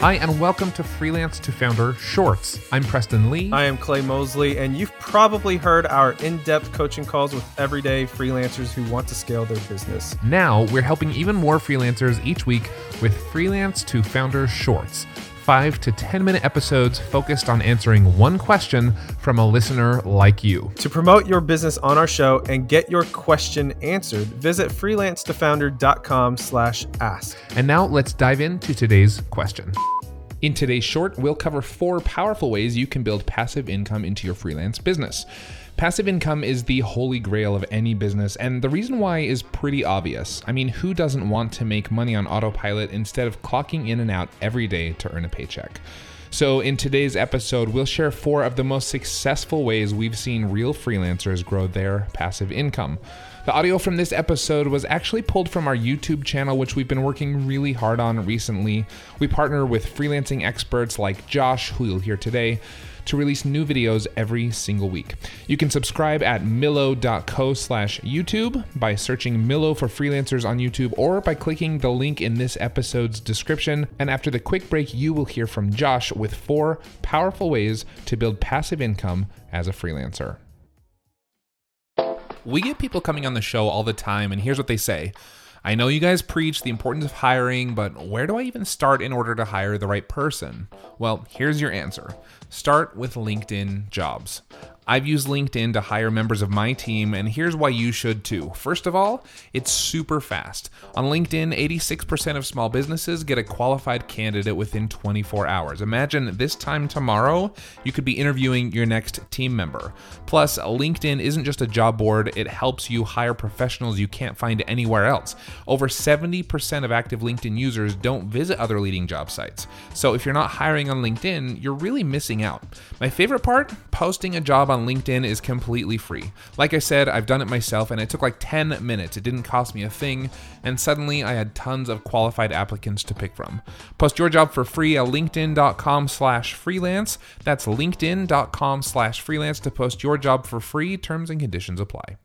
Hi, and welcome to Freelance to Founder Shorts. I'm Preston Lee. I am Clay Mosley, and you've probably heard our in depth coaching calls with everyday freelancers who want to scale their business. Now, we're helping even more freelancers each week with Freelance to Founder Shorts. Five to 10 minute episodes focused on answering one question from a listener like you. To promote your business on our show and get your question answered, visit freelancetofounder.com slash ask. And now let's dive into today's question. In today's short, we'll cover four powerful ways you can build passive income into your freelance business. Passive income is the holy grail of any business, and the reason why is pretty obvious. I mean, who doesn't want to make money on autopilot instead of clocking in and out every day to earn a paycheck? So, in today's episode, we'll share four of the most successful ways we've seen real freelancers grow their passive income. The audio from this episode was actually pulled from our YouTube channel, which we've been working really hard on recently. We partner with freelancing experts like Josh, who you'll hear today, to release new videos every single week. You can subscribe at millo.co slash YouTube by searching Millo for freelancers on YouTube or by clicking the link in this episode's description. And after the quick break, you will hear from Josh with four powerful ways to build passive income as a freelancer. We get people coming on the show all the time, and here's what they say. I know you guys preach the importance of hiring, but where do I even start in order to hire the right person? Well, here's your answer start with LinkedIn jobs. I've used LinkedIn to hire members of my team, and here's why you should too. First of all, it's super fast. On LinkedIn, 86% of small businesses get a qualified candidate within 24 hours. Imagine this time tomorrow, you could be interviewing your next team member. Plus, LinkedIn isn't just a job board, it helps you hire professionals you can't find anywhere else. Over 70% of active LinkedIn users don't visit other leading job sites. So if you're not hiring on LinkedIn, you're really missing out. My favorite part posting a job on on LinkedIn is completely free. Like I said, I've done it myself and it took like 10 minutes. It didn't cost me a thing, and suddenly I had tons of qualified applicants to pick from. Post your job for free at linkedin.com slash freelance. That's linkedin.com slash freelance to post your job for free. Terms and conditions apply.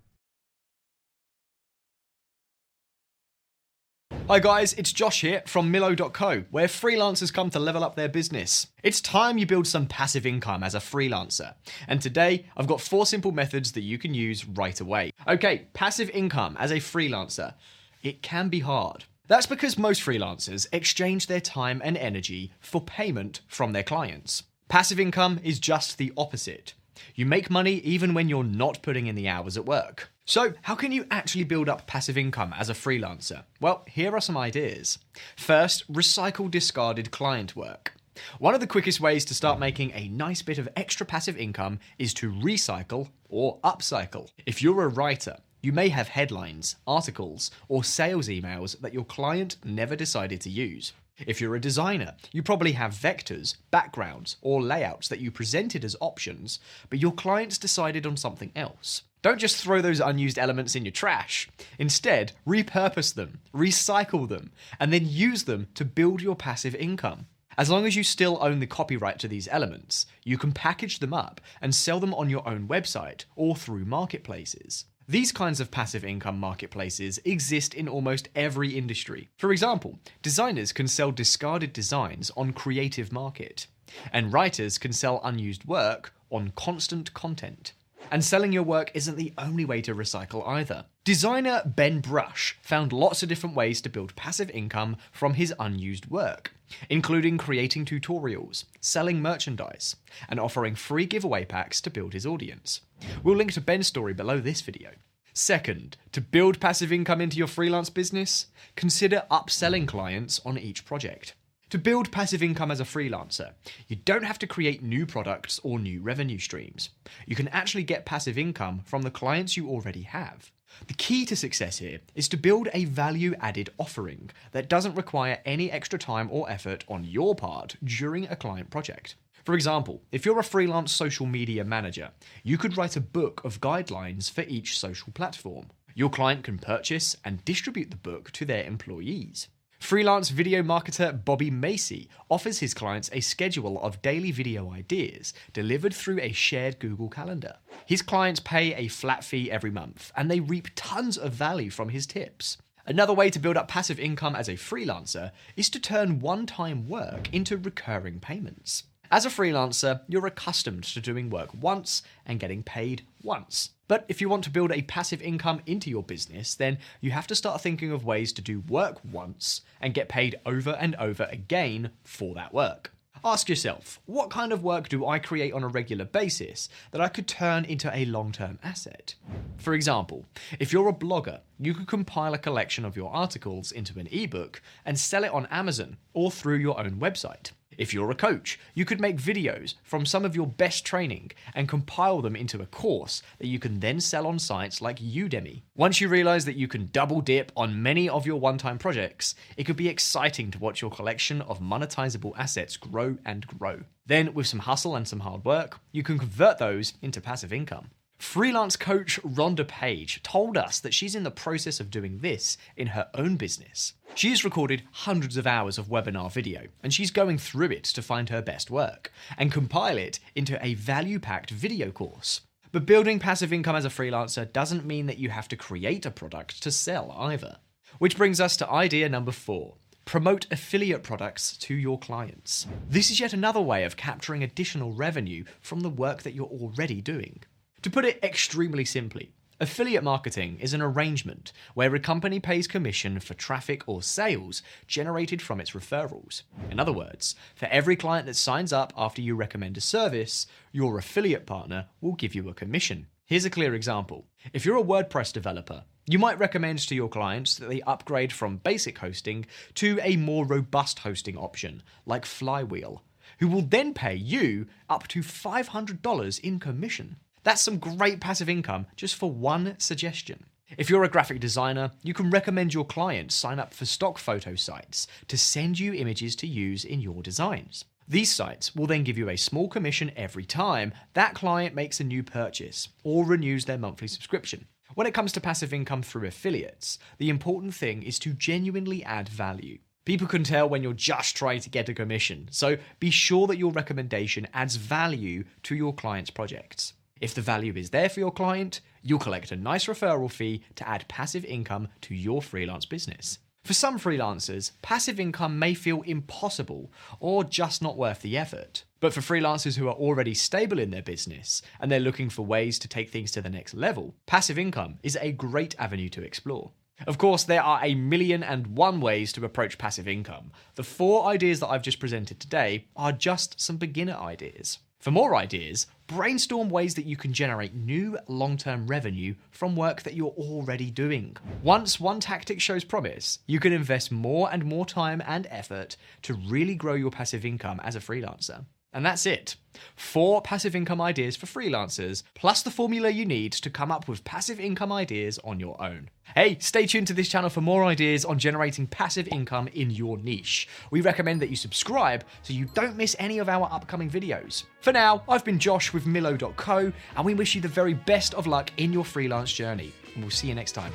Hi guys, it's Josh here from Millo.co, where freelancers come to level up their business. It's time you build some passive income as a freelancer. And today, I've got four simple methods that you can use right away. Okay, passive income as a freelancer. It can be hard. That's because most freelancers exchange their time and energy for payment from their clients. Passive income is just the opposite. You make money even when you're not putting in the hours at work. So, how can you actually build up passive income as a freelancer? Well, here are some ideas. First, recycle discarded client work. One of the quickest ways to start making a nice bit of extra passive income is to recycle or upcycle. If you're a writer, you may have headlines, articles, or sales emails that your client never decided to use. If you're a designer, you probably have vectors, backgrounds, or layouts that you presented as options, but your clients decided on something else. Don't just throw those unused elements in your trash. Instead, repurpose them, recycle them, and then use them to build your passive income. As long as you still own the copyright to these elements, you can package them up and sell them on your own website or through marketplaces. These kinds of passive income marketplaces exist in almost every industry. For example, designers can sell discarded designs on Creative Market, and writers can sell unused work on Constant Content. And selling your work isn't the only way to recycle either. Designer Ben Brush found lots of different ways to build passive income from his unused work, including creating tutorials, selling merchandise, and offering free giveaway packs to build his audience. We'll link to Ben's story below this video. Second, to build passive income into your freelance business, consider upselling clients on each project. To build passive income as a freelancer, you don't have to create new products or new revenue streams. You can actually get passive income from the clients you already have. The key to success here is to build a value added offering that doesn't require any extra time or effort on your part during a client project. For example, if you're a freelance social media manager, you could write a book of guidelines for each social platform. Your client can purchase and distribute the book to their employees. Freelance video marketer Bobby Macy offers his clients a schedule of daily video ideas delivered through a shared Google Calendar. His clients pay a flat fee every month and they reap tons of value from his tips. Another way to build up passive income as a freelancer is to turn one time work into recurring payments. As a freelancer, you're accustomed to doing work once and getting paid once. But if you want to build a passive income into your business, then you have to start thinking of ways to do work once and get paid over and over again for that work. Ask yourself, what kind of work do I create on a regular basis that I could turn into a long term asset? For example, if you're a blogger, you could compile a collection of your articles into an ebook and sell it on Amazon or through your own website. If you're a coach, you could make videos from some of your best training and compile them into a course that you can then sell on sites like Udemy. Once you realize that you can double dip on many of your one time projects, it could be exciting to watch your collection of monetizable assets grow and grow. Then, with some hustle and some hard work, you can convert those into passive income. Freelance coach Rhonda Page told us that she's in the process of doing this in her own business. She has recorded hundreds of hours of webinar video, and she's going through it to find her best work and compile it into a value packed video course. But building passive income as a freelancer doesn't mean that you have to create a product to sell either. Which brings us to idea number four promote affiliate products to your clients. This is yet another way of capturing additional revenue from the work that you're already doing. To put it extremely simply, affiliate marketing is an arrangement where a company pays commission for traffic or sales generated from its referrals. In other words, for every client that signs up after you recommend a service, your affiliate partner will give you a commission. Here's a clear example. If you're a WordPress developer, you might recommend to your clients that they upgrade from basic hosting to a more robust hosting option, like Flywheel, who will then pay you up to $500 in commission. That's some great passive income just for one suggestion. If you're a graphic designer, you can recommend your clients sign up for stock photo sites to send you images to use in your designs. These sites will then give you a small commission every time that client makes a new purchase or renews their monthly subscription. When it comes to passive income through affiliates, the important thing is to genuinely add value. People can tell when you're just trying to get a commission, so be sure that your recommendation adds value to your client's projects. If the value is there for your client, you'll collect a nice referral fee to add passive income to your freelance business. For some freelancers, passive income may feel impossible or just not worth the effort. But for freelancers who are already stable in their business and they're looking for ways to take things to the next level, passive income is a great avenue to explore. Of course, there are a million and one ways to approach passive income. The four ideas that I've just presented today are just some beginner ideas. For more ideas, brainstorm ways that you can generate new long term revenue from work that you're already doing. Once one tactic shows promise, you can invest more and more time and effort to really grow your passive income as a freelancer. And that's it. Four passive income ideas for freelancers, plus the formula you need to come up with passive income ideas on your own. Hey, stay tuned to this channel for more ideas on generating passive income in your niche. We recommend that you subscribe so you don't miss any of our upcoming videos. For now, I've been Josh with Millo.co, and we wish you the very best of luck in your freelance journey. And we'll see you next time.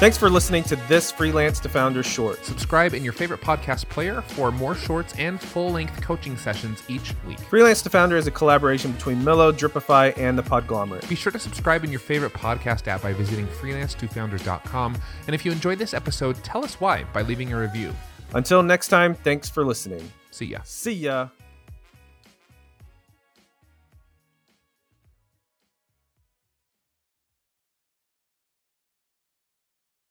Thanks for listening to this Freelance to Founder short. Subscribe in your favorite podcast player for more shorts and full length coaching sessions each week. Freelance to Founder is a collaboration between Millo, Dripify, and the Podglomerate. Be sure to subscribe in your favorite podcast app by visiting freelance2founder.com. And if you enjoyed this episode, tell us why by leaving a review. Until next time, thanks for listening. See ya. See ya.